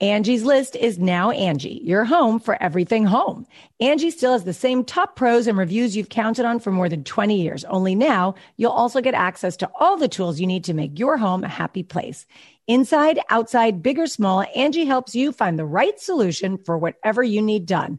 Angie's list is now Angie, your home for everything home. Angie still has the same top pros and reviews you've counted on for more than 20 years. Only now you'll also get access to all the tools you need to make your home a happy place. Inside, outside, big or small, Angie helps you find the right solution for whatever you need done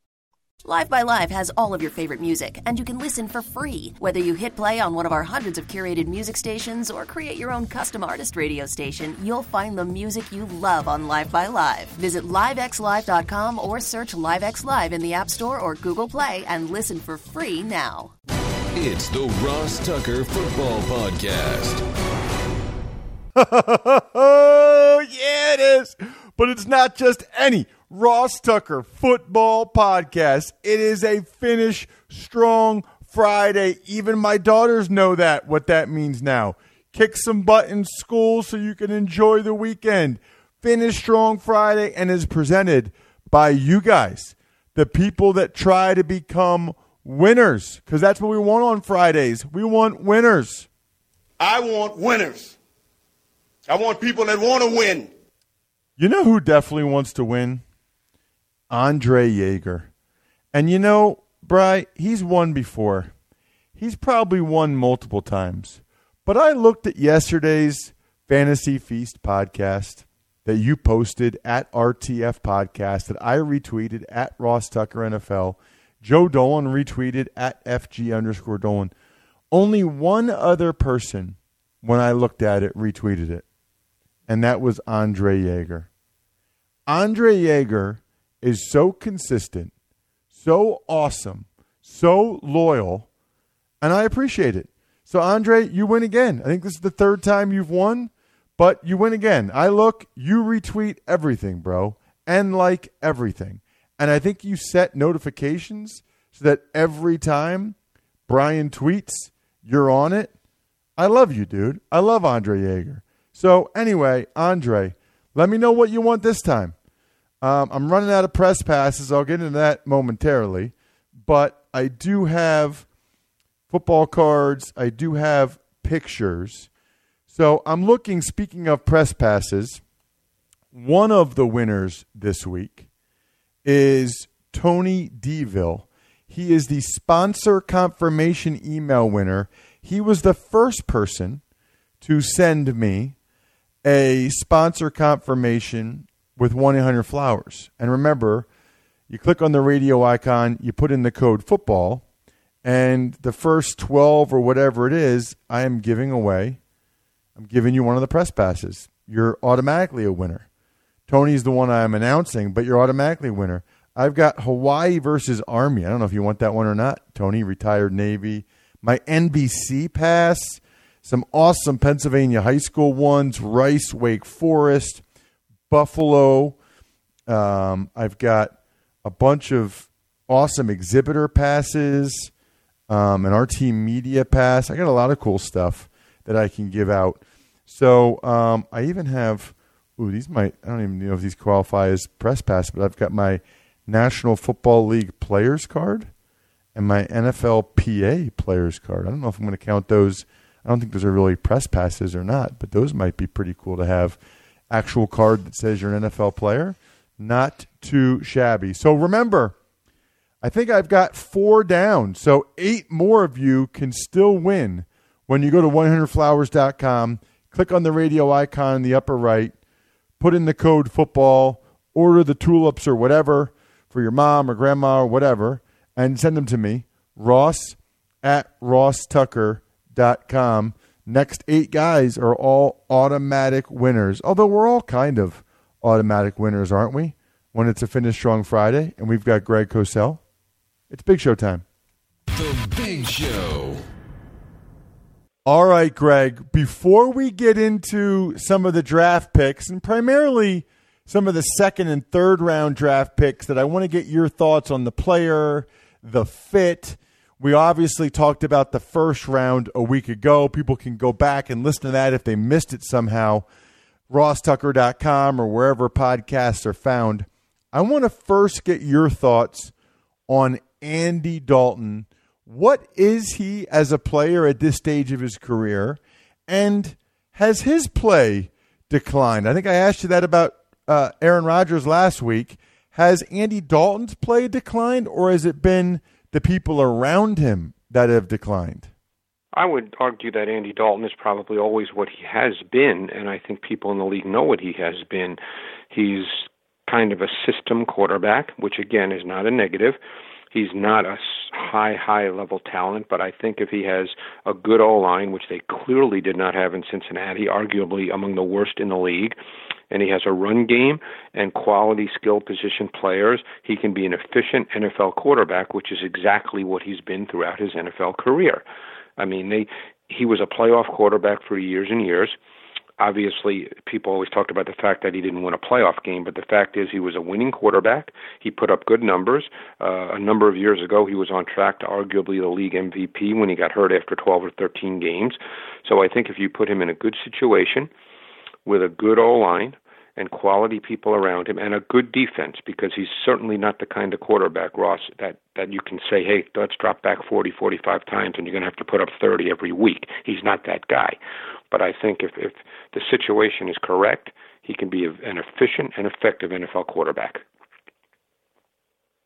Live by Live has all of your favorite music, and you can listen for free. Whether you hit play on one of our hundreds of curated music stations or create your own custom artist radio station, you'll find the music you love on Live by Live. Visit livexlive.com or search LiveX Live in the App Store or Google Play and listen for free now. It's the Ross Tucker Football Podcast. oh, yeah, it is. But it's not just any Ross Tucker football podcast. It is a finish strong Friday. Even my daughters know that, what that means now. Kick some butt in school so you can enjoy the weekend. Finish strong Friday and is presented by you guys, the people that try to become winners, because that's what we want on Fridays. We want winners. I want winners. I want people that want to win. You know who definitely wants to win? Andre Yeager. And you know, Bry, he's won before. He's probably won multiple times. But I looked at yesterday's Fantasy Feast podcast that you posted at RTF Podcast that I retweeted at Ross Tucker NFL. Joe Dolan retweeted at FG underscore Dolan. Only one other person, when I looked at it, retweeted it, and that was Andre Yeager. Andre Yeager is so consistent, so awesome, so loyal, and I appreciate it. So, Andre, you win again. I think this is the third time you've won, but you win again. I look, you retweet everything, bro, and like everything. And I think you set notifications so that every time Brian tweets, you're on it. I love you, dude. I love Andre Yeager. So, anyway, Andre, let me know what you want this time. Um, I'm running out of press passes. I'll get into that momentarily. But I do have football cards. I do have pictures. So I'm looking, speaking of press passes, one of the winners this week is Tony Deville. He is the sponsor confirmation email winner. He was the first person to send me a sponsor confirmation with 1 800 Flowers. And remember, you click on the radio icon, you put in the code football, and the first 12 or whatever it is, I am giving away. I'm giving you one of the press passes. You're automatically a winner. Tony's the one I'm announcing, but you're automatically a winner. I've got Hawaii versus Army. I don't know if you want that one or not. Tony, retired Navy. My NBC pass. some awesome Pennsylvania high school ones Rice, Wake Forest, Buffalo. Um, I've got a bunch of awesome exhibitor passes, um, an RT media pass. I got a lot of cool stuff that I can give out. So um, I even have, ooh, these might, I don't even know if these qualify as press pass, but I've got my National Football League players card and my NFLPA players card. I don't know if I'm going to count those. I don't think those are really press passes or not, but those might be pretty cool to have. Actual card that says you're an NFL player. Not too shabby. So remember, I think I've got four down. So eight more of you can still win when you go to 100flowers.com, click on the radio icon in the upper right, put in the code football, order the tulips or whatever for your mom or grandma or whatever, and send them to me, ross at rosstucker.com. Next eight guys are all automatic winners, although we're all kind of automatic winners, aren't we? When it's a Finish Strong Friday and we've got Greg Cosell. It's Big Show time. The Big Show. All right, Greg, before we get into some of the draft picks and primarily some of the second and third round draft picks that I want to get your thoughts on the player, the fit. We obviously talked about the first round a week ago. People can go back and listen to that if they missed it somehow. RossTucker.com or wherever podcasts are found. I want to first get your thoughts on Andy Dalton. What is he as a player at this stage of his career? And has his play declined? I think I asked you that about uh, Aaron Rodgers last week. Has Andy Dalton's play declined, or has it been the people around him that have declined? I would argue that Andy Dalton is probably always what he has been, and I think people in the league know what he has been. He's kind of a system quarterback, which again is not a negative. He's not a high, high level talent, but I think if he has a good O line, which they clearly did not have in Cincinnati, arguably among the worst in the league, and he has a run game and quality skill position players, he can be an efficient NFL quarterback, which is exactly what he's been throughout his NFL career. I mean, they he was a playoff quarterback for years and years obviously people always talked about the fact that he didn't win a playoff game, but the fact is he was a winning quarterback. He put up good numbers. Uh, a number of years ago, he was on track to arguably the league MVP when he got hurt after 12 or 13 games. So I think if you put him in a good situation with a good O line, and quality people around him and a good defense because he's certainly not the kind of quarterback Ross that that you can say hey let's drop back 40 45 times and you're going to have to put up 30 every week he's not that guy but I think if if the situation is correct, he can be an efficient and effective NFL quarterback.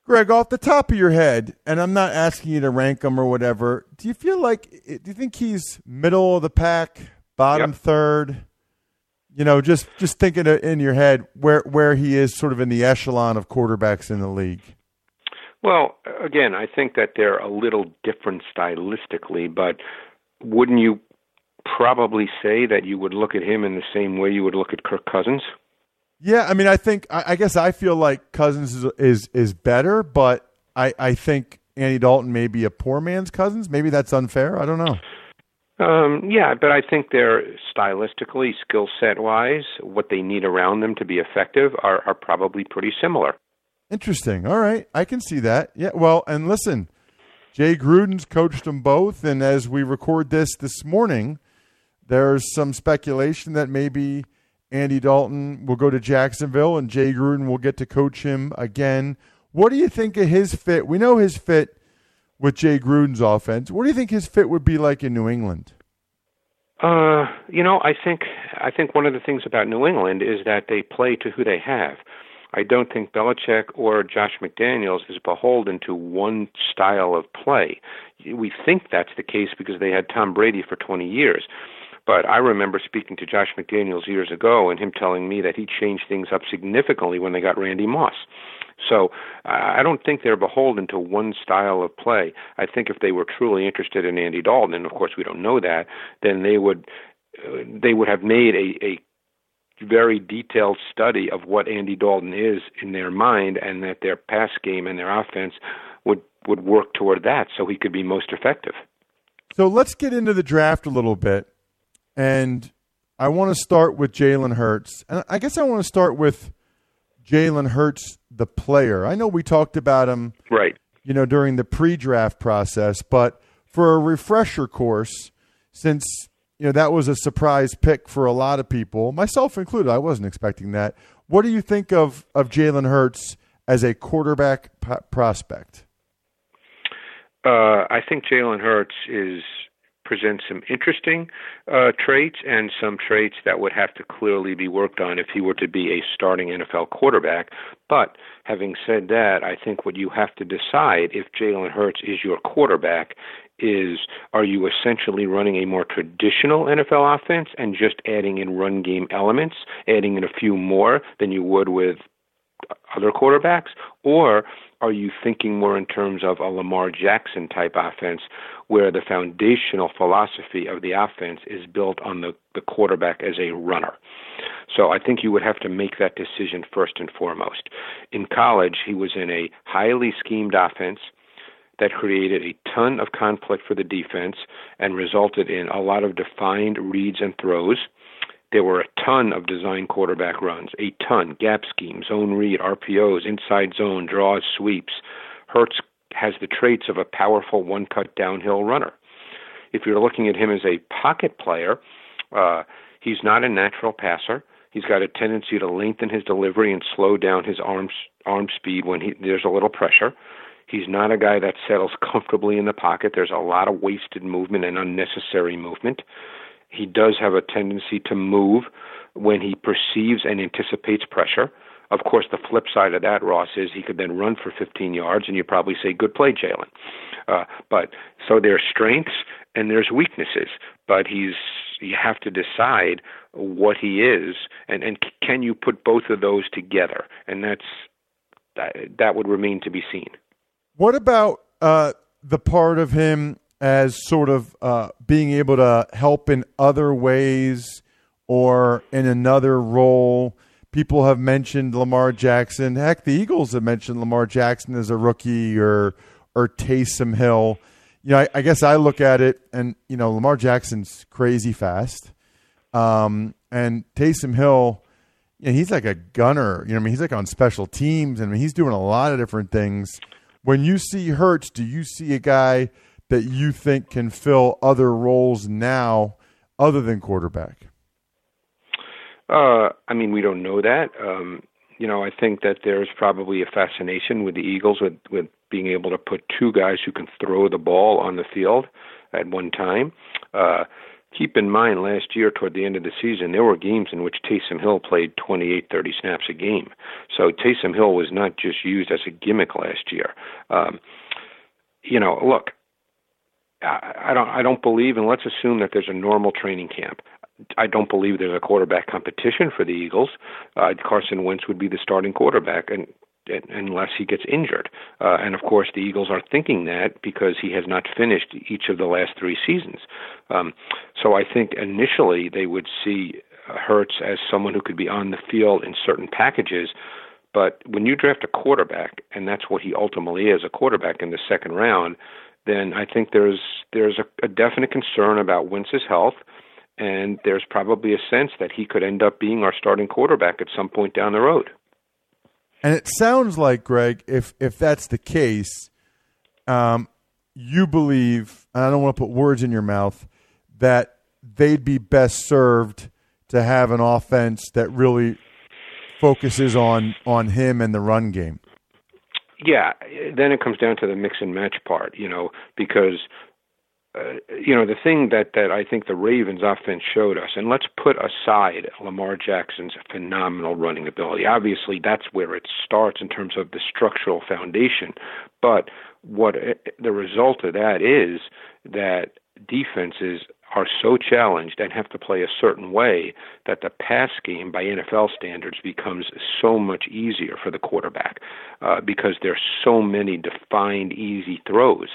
Greg, off the top of your head, and I'm not asking you to rank him or whatever, do you feel like, do you think he's middle of the pack, bottom yep. third? You know, just just thinking in your head where where he is, sort of in the echelon of quarterbacks in the league. Well, again, I think that they're a little different stylistically, but wouldn't you probably say that you would look at him in the same way you would look at Kirk Cousins. Yeah, I mean, I think I, guess I feel like Cousins is is, is better, but I, I think Andy Dalton may be a poor man's Cousins. Maybe that's unfair. I don't know. Um, yeah, but I think they're stylistically, skill set wise, what they need around them to be effective are, are probably pretty similar. Interesting. All right, I can see that. Yeah. Well, and listen, Jay Gruden's coached them both, and as we record this this morning, there's some speculation that maybe Andy Dalton will go to Jacksonville and Jay Gruden will get to coach him again. What do you think of his fit? We know his fit with Jay Gruden's offense. What do you think his fit would be like in New England? Uh, you know, I think I think one of the things about New England is that they play to who they have. I don't think Belichick or Josh McDaniels is beholden to one style of play. We think that's the case because they had Tom Brady for 20 years. But I remember speaking to Josh McDaniels years ago and him telling me that he changed things up significantly when they got Randy Moss. So I don't think they're beholden to one style of play. I think if they were truly interested in Andy Dalton, and of course we don't know that, then they would uh, they would have made a, a very detailed study of what Andy Dalton is in their mind, and that their pass game and their offense would would work toward that, so he could be most effective. So let's get into the draft a little bit and I want to start with Jalen Hurts, and I guess I want to start with Jalen Hurts, the player. I know we talked about him, Right. you know, during the pre-draft process, but for a refresher course, since you know that was a surprise pick for a lot of people, myself included, I wasn't expecting that. What do you think of of Jalen Hurts as a quarterback p- prospect? Uh, I think Jalen Hurts is presents some interesting uh, traits and some traits that would have to clearly be worked on if he were to be a starting NFL quarterback. But having said that, I think what you have to decide if Jalen Hurts is your quarterback is are you essentially running a more traditional NFL offense and just adding in run game elements, adding in a few more than you would with other quarterbacks, or are you thinking more in terms of a Lamar Jackson type offense where the foundational philosophy of the offense is built on the, the quarterback as a runner? So I think you would have to make that decision first and foremost. In college, he was in a highly schemed offense that created a ton of conflict for the defense and resulted in a lot of defined reads and throws. There were a ton of design quarterback runs, a ton, gap scheme, zone read, RPOs, inside zone, draws, sweeps. Hurts has the traits of a powerful one cut downhill runner. If you're looking at him as a pocket player, uh, he's not a natural passer. He's got a tendency to lengthen his delivery and slow down his arm arm speed when he, there's a little pressure. He's not a guy that settles comfortably in the pocket. There's a lot of wasted movement and unnecessary movement. He does have a tendency to move when he perceives and anticipates pressure. Of course, the flip side of that, Ross, is he could then run for 15 yards, and you probably say, "Good play, Jalen." Uh, but so there's strengths and there's weaknesses, but he's you have to decide what he is, and and can you put both of those together, and that's that, that would remain to be seen. What about uh, the part of him as sort of uh, being able to help in other ways or in another role? People have mentioned Lamar Jackson. Heck, the Eagles have mentioned Lamar Jackson as a rookie or or Taysom Hill. You know, I, I guess I look at it and you know Lamar Jackson's crazy fast, um, and Taysom Hill, you know, he's like a gunner. You know, I mean, he's like on special teams, and I mean, he's doing a lot of different things. When you see Hurts, do you see a guy that you think can fill other roles now other than quarterback? Uh, I mean, we don't know that. Um, you know, I think that there's probably a fascination with the Eagles with with being able to put two guys who can throw the ball on the field at one time. Uh, keep in mind, last year toward the end of the season, there were games in which Taysom Hill played 28, 30 snaps a game. So Taysom Hill was not just used as a gimmick last year. Um, you know, look, I, don't, I don't believe, and let's assume that there's a normal training camp. I don't believe there's a quarterback competition for the Eagles. Uh, Carson Wentz would be the starting quarterback, and unless he gets injured. Uh, and of course, the Eagles are thinking that because he has not finished each of the last three seasons. Um, so I think initially they would see Hurts as someone who could be on the field in certain packages. But when you draft a quarterback, and that's what he ultimately is, a quarterback in the second round, then I think there's there's a, a definite concern about Wentz's health and there's probably a sense that he could end up being our starting quarterback at some point down the road. And it sounds like Greg, if if that's the case, um, you believe, and I don't want to put words in your mouth, that they'd be best served to have an offense that really focuses on on him and the run game. Yeah, then it comes down to the mix and match part, you know, because uh, you know the thing that that I think the Ravens offense showed us, and let's put aside Lamar Jackson's phenomenal running ability. Obviously, that's where it starts in terms of the structural foundation. But what it, the result of that is that defenses are so challenged and have to play a certain way that the pass game by NFL standards becomes so much easier for the quarterback uh, because there's so many defined easy throws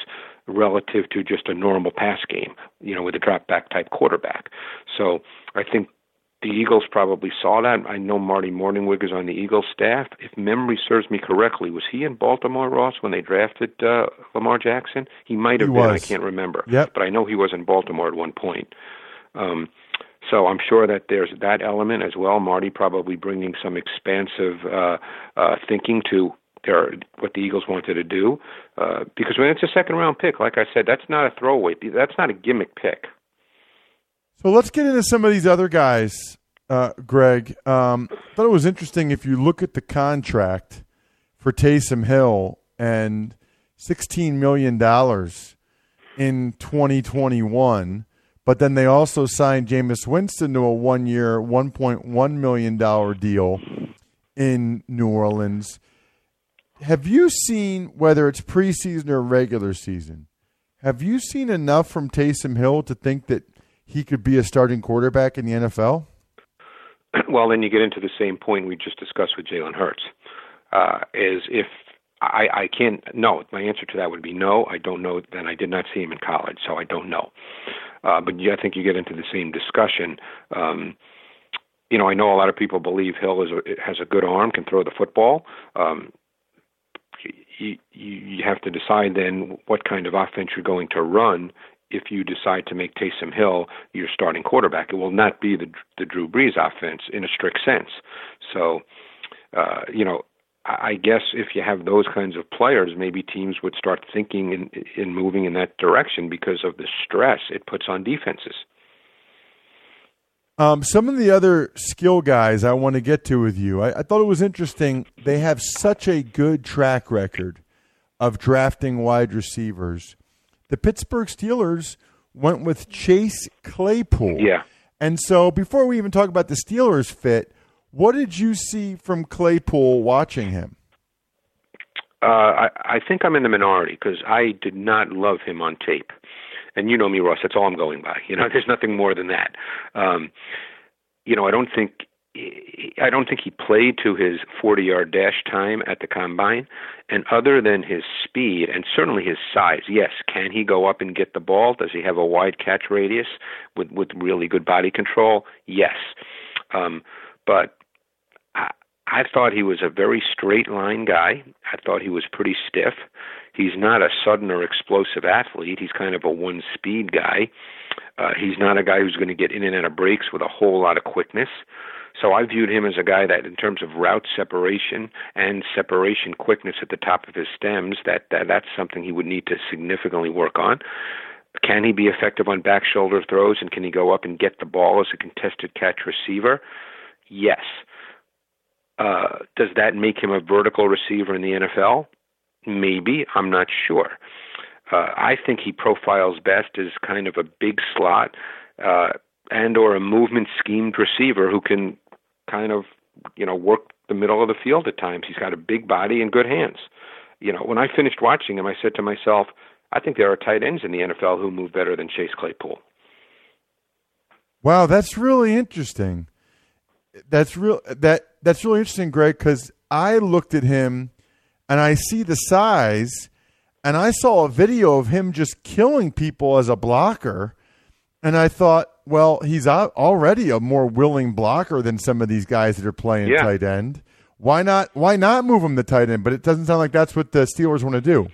relative to just a normal pass game, you know, with a drop back type quarterback. So I think the Eagles probably saw that. I know Marty Mornhinweg is on the Eagles staff. If memory serves me correctly, was he in Baltimore, Ross, when they drafted uh, Lamar Jackson? He might have He been. was. I can't remember. Yep. But I know he was in Baltimore at one point. Um, So I'm sure that there's that element as well. Marty probably bringing some expansive uh, uh, thinking to their, what the Eagles wanted to do. Uh, because when it's a second round pick, like I said, that's not a throwaway. That's not a gimmick pick. So let's get into some of these other guys, uh, Greg. Um, I thought it was interesting if you look at the contract for Taysom Hill and $16 million in 2021. But then they also signed Jameis Winston to a one year, $1.1 million deal in New Orleans. Have you seen, whether it's preseason or regular season, have you seen enough from Taysom Hill to think that he could be a starting quarterback in the NFL? Well, then you get into the same point we just discussed with Jalen Hurts. Uh, is if I, I can't no. My answer to that would be no. I don't know. Then I did not see him in college, so I don't know. Uh, but yeah, I think you get into the same discussion. Um, you know, I know a lot of people believe Hill is a, has a good arm, can throw the football. Um, you, you have to decide then what kind of offense you're going to run if you decide to make Taysom Hill your starting quarterback. It will not be the the Drew Brees offense in a strict sense. So, uh, you know, I guess if you have those kinds of players, maybe teams would start thinking in, in moving in that direction because of the stress it puts on defenses. Um, some of the other skill guys I want to get to with you, I, I thought it was interesting. They have such a good track record of drafting wide receivers. The Pittsburgh Steelers went with Chase Claypool. Yeah. And so before we even talk about the Steelers fit, what did you see from Claypool watching him? Uh, I, I think I'm in the minority because I did not love him on tape. And you know me, Ross. That's all I'm going by. You know, there's nothing more than that. Um, you know, I don't think I don't think he played to his 40 yard dash time at the combine. And other than his speed and certainly his size, yes, can he go up and get the ball? Does he have a wide catch radius with, with really good body control? Yes. Um, but I, I thought he was a very straight line guy. I thought he was pretty stiff. He's not a sudden or explosive athlete. He's kind of a one speed guy. Uh, he's not a guy who's going to get in and out of breaks with a whole lot of quickness. So I viewed him as a guy that, in terms of route separation and separation quickness at the top of his stems, that, that that's something he would need to significantly work on. Can he be effective on back shoulder throws and can he go up and get the ball as a contested catch receiver? Yes. Uh, does that make him a vertical receiver in the NFL? Maybe. I'm not sure. Uh, I think he profiles best as kind of a big slot uh, and or a movement schemed receiver who can kind of you know work the middle of the field at times. He's got a big body and good hands. You know, when I finished watching him, I said to myself, I think there are tight ends in the NFL who move better than Chase Claypool. Wow, that's really interesting that's real that that's really interesting, Greg, because I looked at him and I see the size, and I saw a video of him just killing people as a blocker, and I thought, well, he's already a more willing blocker than some of these guys that are playing yeah. tight end. Why not? Why not move him to tight end? But it doesn't sound like that's what the Steelers want to do.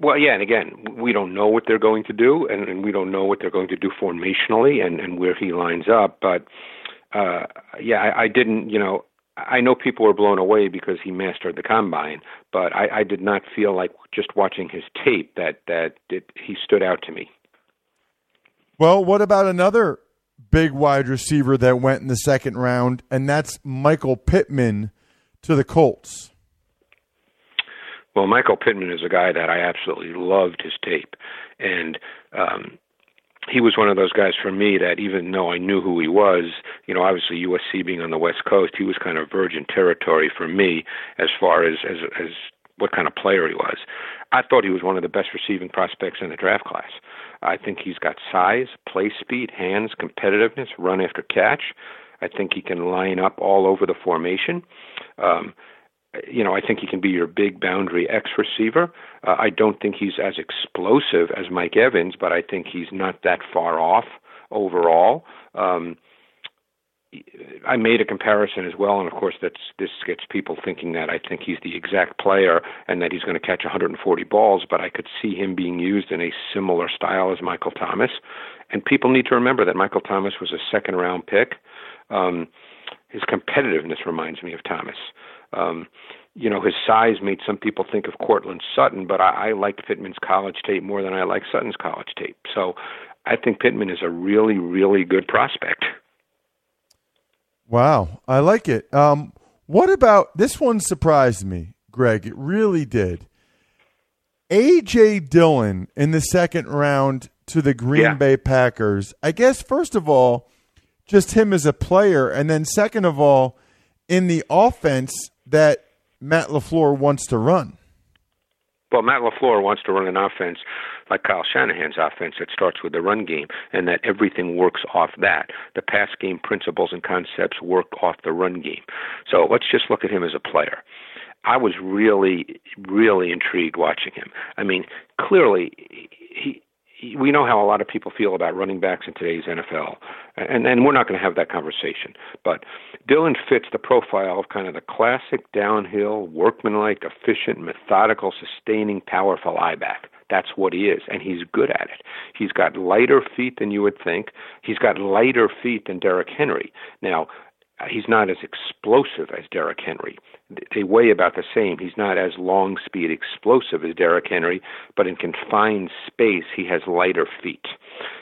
Well, yeah, and again, we don't know what they're going to do, and, and we don't know what they're going to do formationally, and, and where he lines up. But uh, yeah, I, I didn't, you know, I know people were blown away because he mastered the combine, but I, I did not feel like just watching his tape that that it, he stood out to me. Well, what about another big wide receiver that went in the second round, and that's Michael Pittman to the Colts? Well, Michael Pittman is a guy that I absolutely loved his tape, and um, he was one of those guys for me that even though I knew who he was, you know, obviously USC being on the West Coast, he was kind of virgin territory for me as far as as as what kind of player he was. I thought he was one of the best receiving prospects in the draft class. I think he's got size, play speed, hands, competitiveness, run after catch. I think he can line up all over the formation. Um, you know, I think he can be your big boundary X receiver. Uh, I don't think he's as explosive as Mike Evans, but I think he's not that far off overall. Um, I made a comparison as well, and of course, that's this gets people thinking that I think he's the exact player and that he's going to catch 140 balls. But I could see him being used in a similar style as Michael Thomas, And people need to remember that Michael Thomas was a second round pick. Um, his competitiveness reminds me of Thomas. Um, you know, his size made some people think of Courtland Sutton, but I, I like Pittman's college tape more than I like Sutton's college tape. So I think Pittman is a really, really good prospect. Wow, I like it. Um, what about this one? Surprised me, Greg. It really did. AJ Dillon in the second round to the Green Yeah. Bay Packers. I guess first of all, just him as a player, and then second of all, in the offense that Matt Lafleur wants to run. Well, Matt LaFleur wants to run an offense like Kyle Shanahan's offense that starts with the run game and that everything works off that. The pass game principles and concepts work off the run game. So let's just look at him as a player. I was really, really intrigued watching him. I mean, clearly, he. we know how a lot of people feel about running backs in today's NFL, and and we're not going to have that conversation. But Dillon fits the profile of kind of the classic downhill, workmanlike, efficient, methodical, sustaining, powerful I-back. That's what he is, and he's good at it. He's got lighter feet than you would think. He's got lighter feet than Derrick Henry. Now, he's not as explosive as Derrick Henry. They weigh about the same. He's not as long speed explosive as Derrick Henry, but in confined space, he has lighter feet.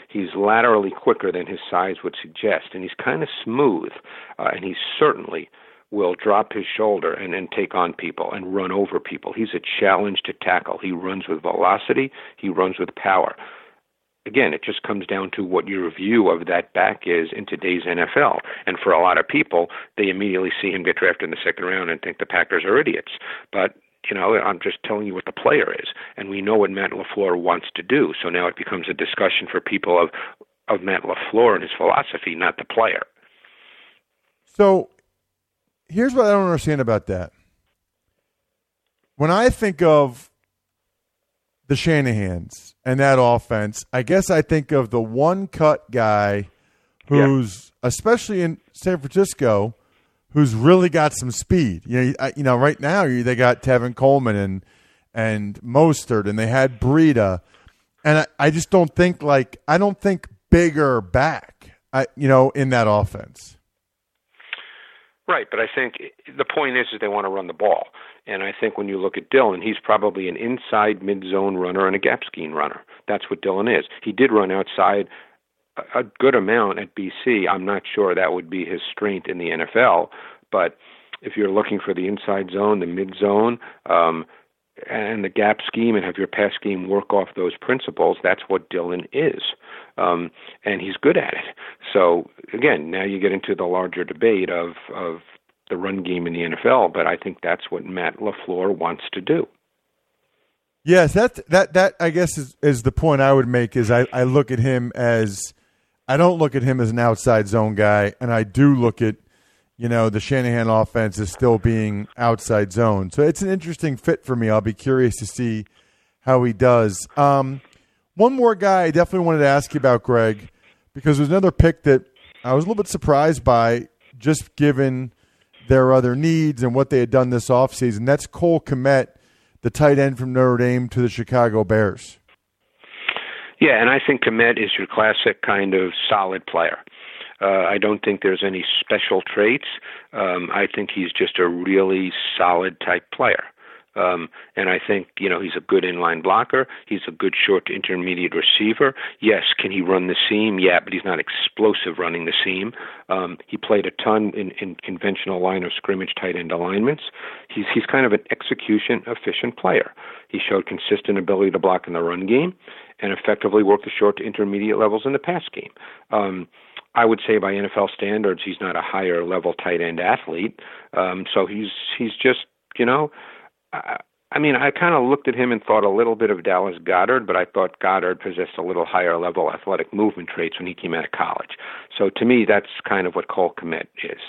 He's laterally quicker than his size would suggest, and he's kind of smooth, uh, and he's certainly will drop his shoulder and then take on people and run over people. He's a challenge to tackle. He runs with velocity, he runs with power again, it just comes down to what your view of that back is in today's NFL. And for a lot of people, they immediately see him get drafted in the second round and think the Packers are idiots. But you know, I'm just telling you what the player is, and we know what Matt Lafleur wants to do. So now it becomes a discussion for people of of Matt Lafleur and his philosophy, not the player. So here's what I don't understand about that. When I think of the Shanahans and that offense, I guess I think of the one cut guy who's, especially in San Francisco, who's really got some speed. You know, I- you know, right now they got Tevin Coleman and and Mostert, and they had Breida, and I, I just don't think like I don't think bigger back. I you know in that offense. Right, but I think the point is, is they want to run the ball, and I think when you look at Dillon, he's probably an inside mid-zone runner and a gap scheme runner. That's what Dillon is. He did run outside a good amount at BC. I'm not sure that would be his strength in the NFL, but if you're looking for the inside zone, the mid zone, um, and the gap scheme, and have your pass scheme work off those principles, that's what Dillon is, um, and he's good at it. So again, now you get into the larger debate of of the run game in the NFL, but I think that's what Matt Lafleur wants to do. Yes, that that that I guess is, is the point I would make. Is I, I look at him as I don't look at him as an outside zone guy, and I do look at you know the Shanahan offense is still being outside zone. So it's an interesting fit for me. I'll be curious to see how he does. Um, one more guy I definitely wanted to ask you about, Greg, because there's another pick that I was a little bit surprised by, just given their other needs and what they had done this offseason. That's Cole Kmet, the tight end from Notre Dame to the Chicago Bears. Yeah, and I think Kmet is your classic kind of solid player. Uh, I don't think there's any special traits. Um, I think he's just a really solid type player. Um, and I think, you know, he's a good inline blocker. He's a good short to intermediate receiver. Yes, can he run the seam? Yeah, but he's not explosive running the seam. Um, he played a ton in, in conventional line of scrimmage tight end alignments. He's, he's kind of an execution efficient player. He showed consistent ability to block in the run game and effectively work the short to intermediate levels in the pass game. Um, I would say by NFL standards, he's not a higher level tight end athlete. Um, so he's he's just you know, I, mean, I kind of looked at him and thought a little bit of Dallas Goedert, but I thought Goedert possessed a little higher level athletic movement traits when he came out of college. So to me, that's kind of what Cole Kmet is.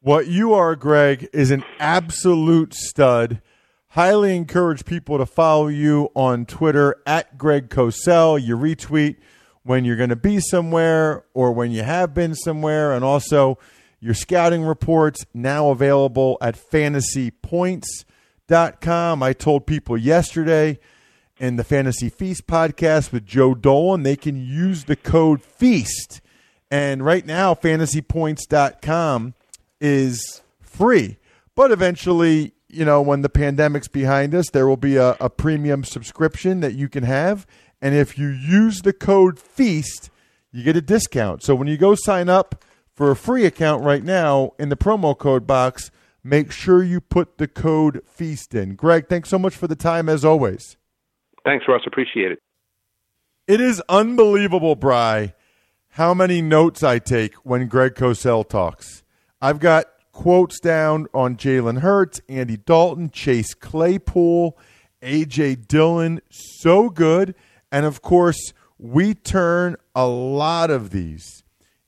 What you are, Greg, is an absolute stud. Highly encourage people to follow you on Twitter at Greg Cosell. You retweet when you're going to be somewhere or when you have been somewhere, and also your scouting reports now available at fantasypoints.com. I told people yesterday in the Fantasy Feast podcast with Joe Dolan, they can use the code FEAST. And right now, fantasypoints.com is free. But eventually, you know, when the pandemic's behind us, there will be a, a premium subscription that you can have. And if you use the code FEAST, you get a discount. So when you go sign up for a free account right now in the promo code box, make sure you put the code FEAST in. Greg, thanks so much for the time as always. Thanks, Ross. Appreciate it. It is unbelievable, Bry, how many notes I take when Greg Cosell talks. I've got quotes down on Jalen Hurts, Andy Dalton, Chase Claypool, AJ Dillon. So good. And of course, we turn a lot of these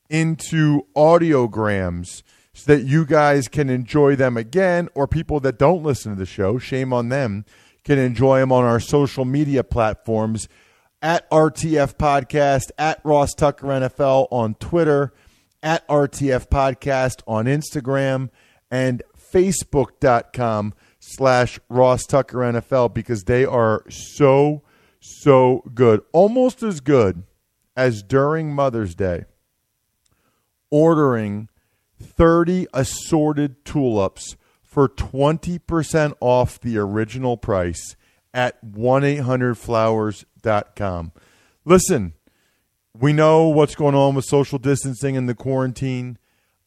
into audiograms that you guys can enjoy them again, or people that don't listen to the show, shame on them, can enjoy them on our social media platforms at RTF Podcast, at Ross Tucker NFL on Twitter, at RTF Podcast on Instagram, and Facebook.com slash Ross Tucker NFL because they are so, so good. Almost as good as during Mother's Day ordering 30 assorted tulips for 20% off the original price at 1-800-Flowers.com. Listen, we know what's going on with social distancing and the quarantine.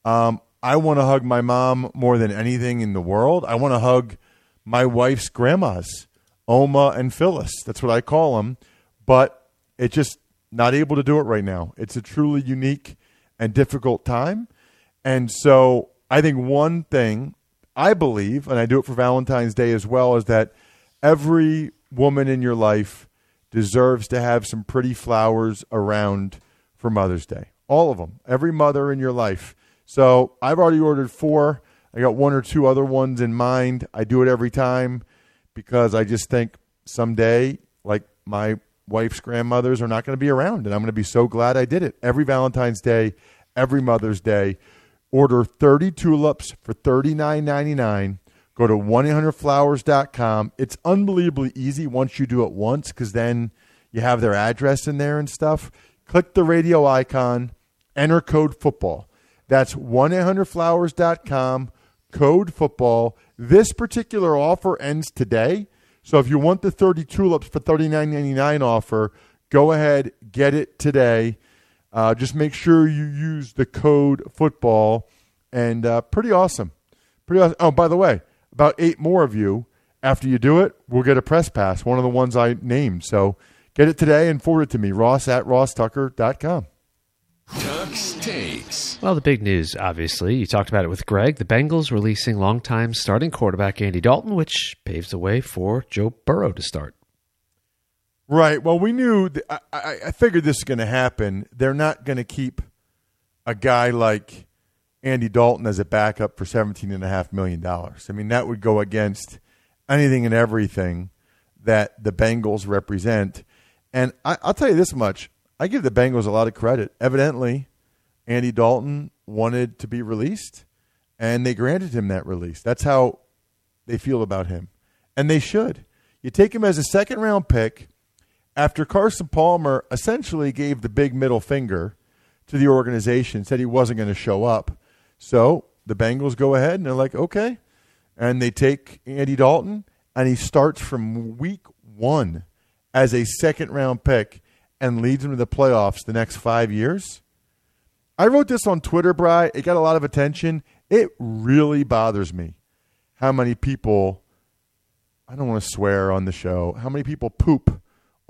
Um, I want to hug my mom more than anything in the world. I want to hug my wife's grandmas, Oma and Phyllis. That's what I call them. But it's just not able to do it right now. It's a truly unique and difficult time. And so I think one thing I believe, and I do it for Valentine's Day as well, is that every woman in your life deserves to have some pretty flowers around for Mother's Day. All of them. Every mother in your life. So I've already ordered four. I got one or two other ones in mind. I do it every time because I just think someday, like my wife's grandmothers are not going to be around, and I'm going to be so glad I did it. Every Valentine's Day, every Mother's Day, order 30 tulips for $39.99. Go to 1-800-Flowers.com. It's unbelievably easy once you do it once because then you have their address in there and stuff. Click the radio icon, enter code football. That's 1-800-Flowers.com, code football. This particular offer ends today. So if you want the 30 tulips for $39.99 offer, go ahead, get it today. Uh, just make sure you use the code football, and uh, pretty awesome. Pretty awesome. Oh, by the way, about eight more of you after you do it we'll get a press pass, one of the ones I named. So get it today and forward it to me, ross at rosstucker.com. Tuck's takes. Well, the big news, obviously, you talked about it with Greg. The Bengals releasing longtime starting quarterback Andy Dalton, which paves the way for Joe Burrow to start. Right. Well, we knew. Th- I, I, figured this is going to happen. They're not going to keep a guy like Andy Dalton as a backup for seventeen and a half million dollars. I mean, that would go against anything and everything that the Bengals represent. And I, I'll tell you this much: I give the Bengals a lot of credit. Evidently, Andy Dalton wanted to be released, and they granted him that release. That's how they feel about him, and they should. You take him as a second round pick after Carson Palmer essentially gave the big middle finger to the organization, said he wasn't going to show up. So the Bengals go ahead and they're like, okay. And they take Andy Dalton, and he starts from week one as a second round pick and leads them to the playoffs the next five years. I wrote this on Twitter, Bry. It got a lot of attention. It really bothers me how many people, I don't want to swear on the show, how many people poop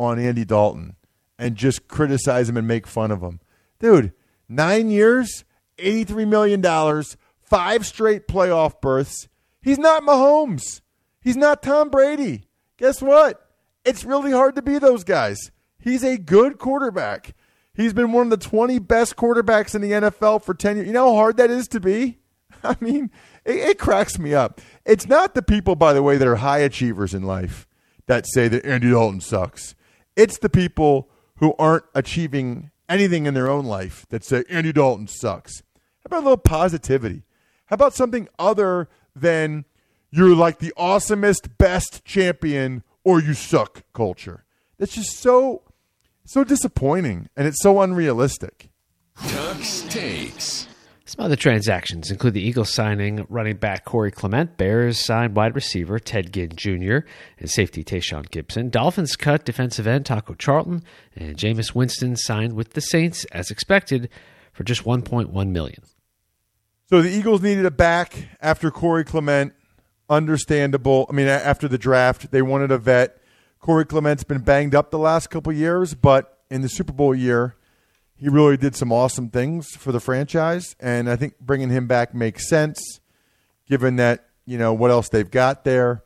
on Andy Dalton and just criticize him and make fun of him. Dude, nine years, $83 million, five straight playoff berths. He's not Mahomes. He's not Tom Brady. Guess what? It's really hard to be those guys. He's a good quarterback. He's been one of the 20 best quarterbacks in the NFL for 10 years. You know how hard that is to be? I mean, it, it cracks me up. It's not the people, by the way, that are high achievers in life that say that Andy Dalton sucks. It's the people who aren't achieving anything in their own life that say Andy Dalton sucks. How about a little positivity? How about something other than you're like the awesomest, best champion or you suck culture. That's just so so disappointing and it's so unrealistic. Tuck's takes. Some other transactions include the Eagles signing running back Corey Clement, Bears signed wide receiver Ted Ginn Jr., and safety Tashaun Gipson. Dolphins cut defensive end Taco Charlton, and Jameis Winston signed with the Saints as expected for just 1.1 million. So the Eagles needed a back after Corey Clement. Understandable. I mean, after the draft, they wanted a vet. Corey Clement's been banged up the last couple years, but in the Super Bowl year, he really did some awesome things for the franchise, and I think bringing him back makes sense, given that you know what else they've got there.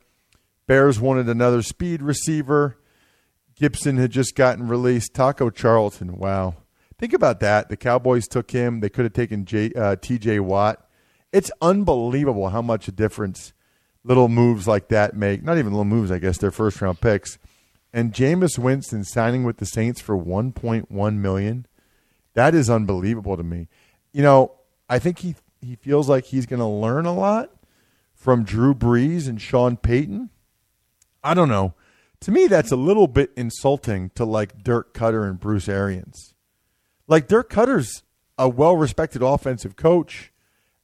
Bears wanted another speed receiver. Gipson had just gotten released. Taco Charlton, wow. Think about that. The Cowboys took him. They could have taken J, uh, TJ Watt. It's unbelievable how much a difference little moves like that make. Not even little moves, I guess, they're first round picks. And Jameis Winston signing with the Saints for 1.1 million. That is unbelievable to me. You know, I think he he feels like he's going to learn a lot from Drew Brees and Sean Payton. I don't know. To me, that's a little bit insulting to like Dirk Koetter and Bruce Arians. Like Dirk Koetter's a well-respected offensive coach,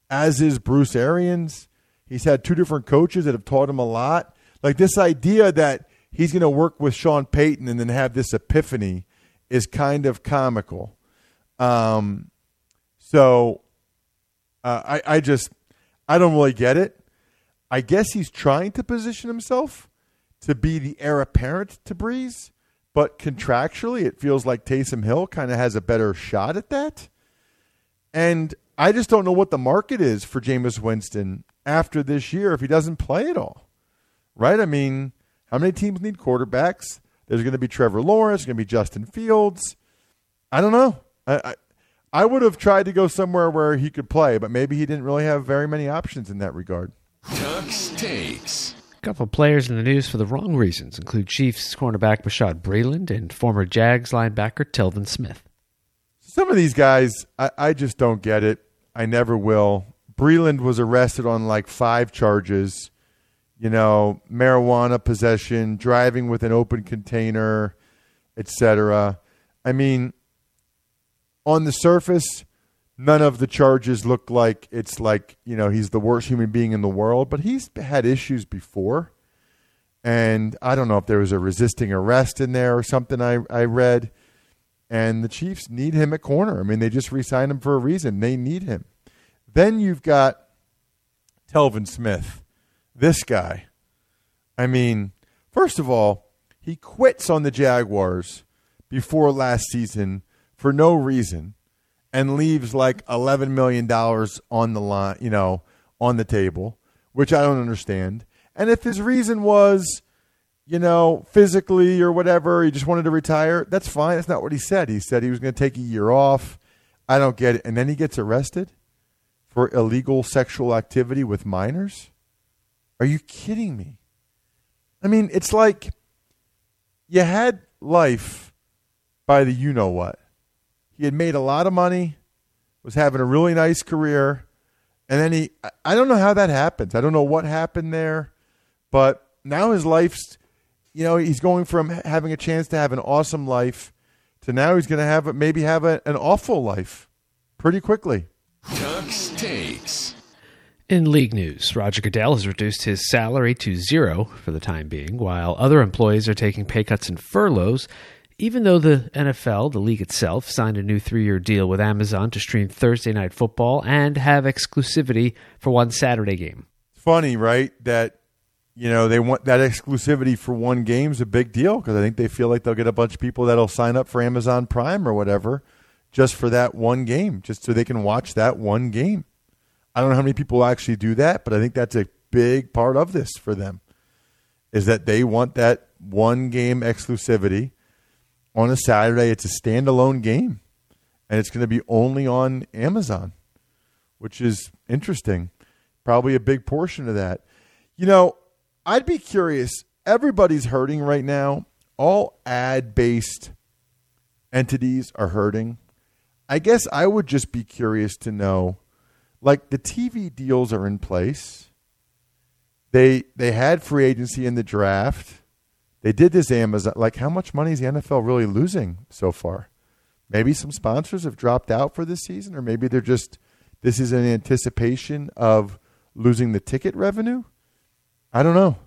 as is Bruce Arians. He's had two different coaches that have taught him a lot. Like this idea that he's going to work with Sean Payton and then have this epiphany is kind of comical. Um, so uh, I, I just, I don't really get it. I guess he's trying to position himself to be the heir apparent to Brees, but contractually, it feels like Taysom Hill kind of has a better shot at that. And I just don't know what the market is for Jameis Winston after this year if he doesn't play at all. Right? I mean, how many teams need quarterbacks? There's going to be Trevor Lawrence, going to be Justin Fields. I don't know. I, I, I would have tried to go somewhere where he could play, but maybe he didn't really have very many options in that regard. Tuck's takes. A couple of players in the news for the wrong reasons include Chiefs cornerback Bashaud Breeland and former Jags linebacker Telvin Smith. Some of these guys, I, I just don't get it. I never will. Breeland was arrested on like five charges, you know, marijuana possession, driving with an open container, etc. I mean, on the surface, none of the charges look like it's like, you know, he's the worst human being in the world, but he's had issues before. And I don't know if there was a resisting arrest in there or something I, I read. And the Chiefs need him at corner. I mean, they just re signed him for a reason. They need him. Then you've got Telvin Smith, this guy. I mean, first of all, he quits on the Jaguars before last season for no reason and leaves like $11 million on the line, you know, on the table, which I don't understand. And if his reason was, you know, physically or whatever, he just wanted to retire, that's fine. That's not what he said. He said he was going to take a year off. I don't get it. And then he gets arrested for illegal sexual activity with minors? Are you kidding me? I mean, it's like you had life by the you know what. He had made a lot of money, was having a really nice career, and then he I don't know how that happens. I don't know what happened there, but now his life's you know, he's going from having a chance to have an awesome life to now he's going to have maybe have a, an awful life pretty quickly. Tuck's takes. In league news, Roger Goodell has reduced his salary to zero for the time being, while other employees are taking pay cuts and furloughs. Even though the NFL, the league itself, signed a new three year deal with Amazon to stream Thursday night football and have exclusivity for one Saturday game. Funny, right? That you know they want that exclusivity for one game is a big deal because I think they feel like they'll get a bunch of people that'll sign up for Amazon Prime or whatever just for that one game, just so they can watch that one game. I don't know how many people actually do that, but I think that's a big part of this for them is that they want that one game exclusivity on a Saturday. It's a standalone game, and it's going to be only on Amazon, which is interesting. Probably a big portion of that. You know, I'd be curious. Everybody's hurting right now. All ad based entities are hurting. I guess I would just be curious to know like the TV deals are in place. They they had free agency in the draft They did this Amazon. Like, how much money is the NFL really losing so far? Maybe some sponsors have dropped out for this season, or maybe they're just this is an anticipation of losing the ticket revenue. I don't know.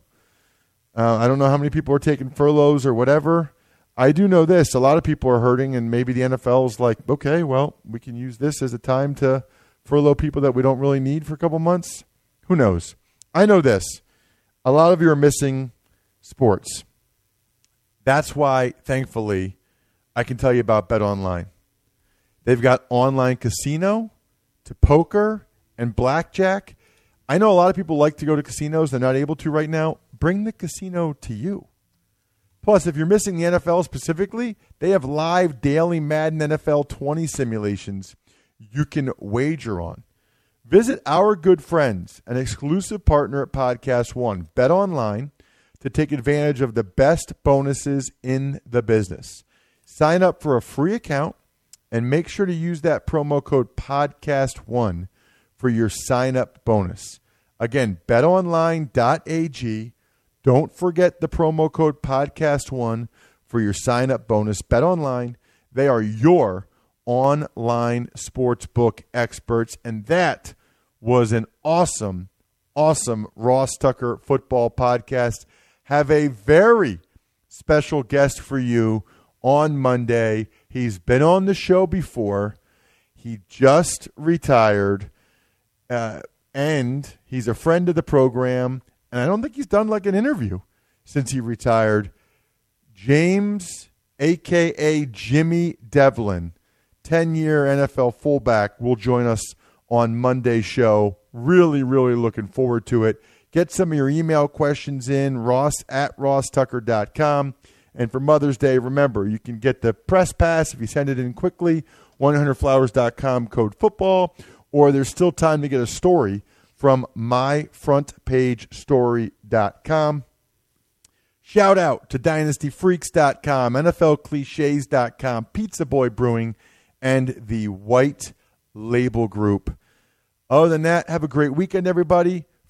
Uh, I don't know how many people are taking furloughs or whatever. I do know this: a lot of people are hurting, and maybe the NFL is like, okay, well, we can use this as a time to furlough people that we don't really need for a couple months. Who knows? I know this: a lot of you are missing sports. That's why, thankfully, I can tell you about Bet Online. They've got online casino to poker and blackjack. I know a lot of people like to go to casinos. They're not able to right now. Bring the casino to you. Plus, if you're missing the NFL specifically, they have live daily Madden NFL 20 simulations you can wager on. Visit our good friends, an exclusive partner at Podcast One, Bet Online, to take advantage of the best bonuses in the business. Sign up for a free account and make sure to use that promo code podcast1 for your sign up bonus. Again, betonline.ag. Don't forget the promo code podcast1 for your sign up bonus. BetOnline, they are your online sportsbook experts. And that was an awesome, awesome Ross Tucker football podcast. Have a very special guest for you on Monday. He's been on the show before. He just retired, uh, and he's a friend of the program. And I don't think he's done like an interview since he retired. James, aka Jimmy Develin, 10 year NFL fullback, will join us on Monday's show. Really, really looking forward to it. Get some of your email questions in, ross at rosstucker.com. And for Mother's Day, remember, you can get the press pass if you send it in quickly, 100flowers.com code football, or there's still time to get a story from myfrontpagestory.com. Shout out to dynastyfreaks.com, NFLcliches.com, Pizza Boy Brewing, and the White Label Group. Other than that, have a great weekend, everybody.